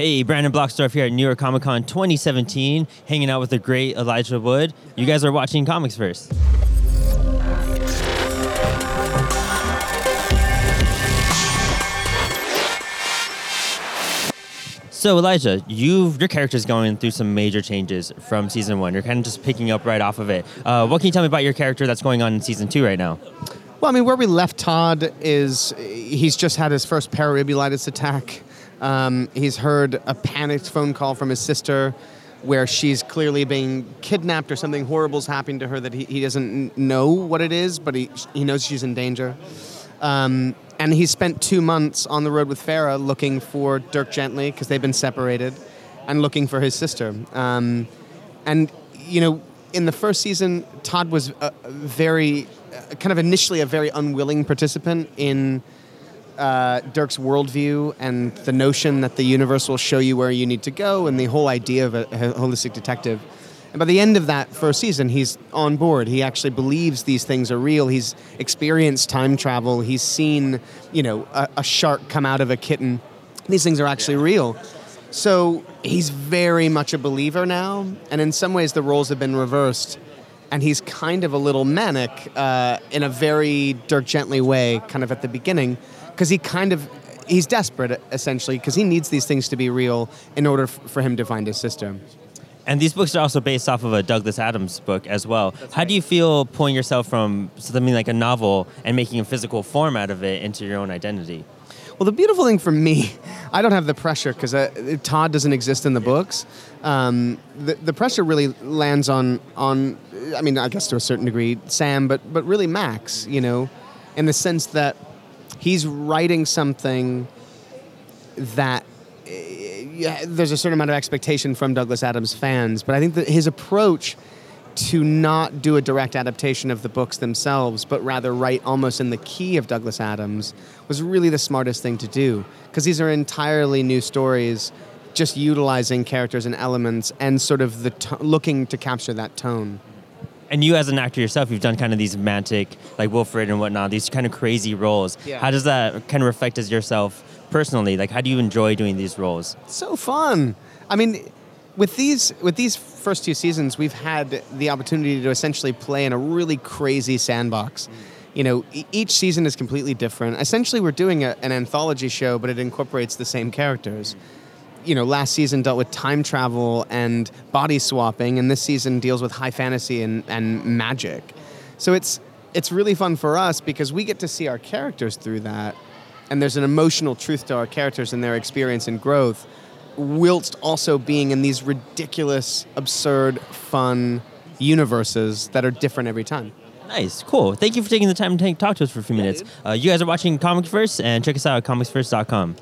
Hey, Brandon Blocksdorf here at New York Comic Con 2017, hanging out with the great Elijah Wood. You guys are watching ComicsVerse. So Elijah, you your character's going through some major changes from season one. You're kind of just picking up right off of it. Uh, what can you tell me about your character that's going on in season two right now? Well, I mean, where we left Todd is he's just had his first pararibulitis attack. Um, he's heard a panicked phone call from his sister where she's clearly being kidnapped or something horrible's happening to her that he, he doesn't know what it is, but he, he knows she's in danger. Um, and he spent two months on the road with Farah looking for Dirk Gently because they've been separated, and looking for his sister. Um, and you know, in the first season, Todd was a very, uh, kind of initially a very unwilling participant in uh, Dirk's worldview and the notion that the universe will show you where you need to go, and the whole idea of a, a holistic detective. And by the end of that first season, he's on board. He actually believes these things are real. He's experienced time travel. He's seen, you know, a, a shark come out of a kitten. These things are actually real. So he's very much a believer now. And in some ways, the roles have been reversed. And he's kind of a little manic uh, in a very Dirk Gently way, kind of at the beginning, because he kind of he's desperate essentially because he needs these things to be real in order f- for him to find his sister. And these books are also based off of a Douglas Adams book as well. How do you feel pulling yourself from something like a novel and making a physical form out of it into your own identity? Well, the beautiful thing for me, I don't have the pressure because uh, Todd doesn't exist in the books. Um, the, the pressure really lands on on, I mean, I guess to a certain degree, Sam, but but really Max. You know, in the sense that he's writing something that uh, yeah, there's a certain amount of expectation from Douglas Adams fans, but I think that his approach to not do a direct adaptation of the books themselves, but rather write almost in the key of Douglas Adams, was really the smartest thing to do. Because these are entirely new stories, just utilizing characters and elements and sort of the to- looking to capture that tone. And you, as an actor yourself, you've done kind of these romantic, like Wilfred and whatnot, these kind of crazy roles. Yeah. How does that kind of reflect as yourself personally? Like, how do you enjoy doing these roles? so fun. I mean, with these with these first two seasons, we've had the opportunity to essentially play in a really crazy sandbox. You know, e- each season is completely different. Essentially, we're doing a, an anthology show, but it incorporates the same characters. You know, last season dealt with time travel and body swapping, and this season deals with high fantasy and, and magic. So it's it's really fun for us because we get to see our characters through that, and there's an emotional truth to our characters and their experience and growth whilst also being in these ridiculous, absurd, fun universes that are different every time. Nice, cool. Thank you for taking the time to talk to us for a few minutes. Uh, you guys are watching ComicsVerse, and check us out at comicsverse.com.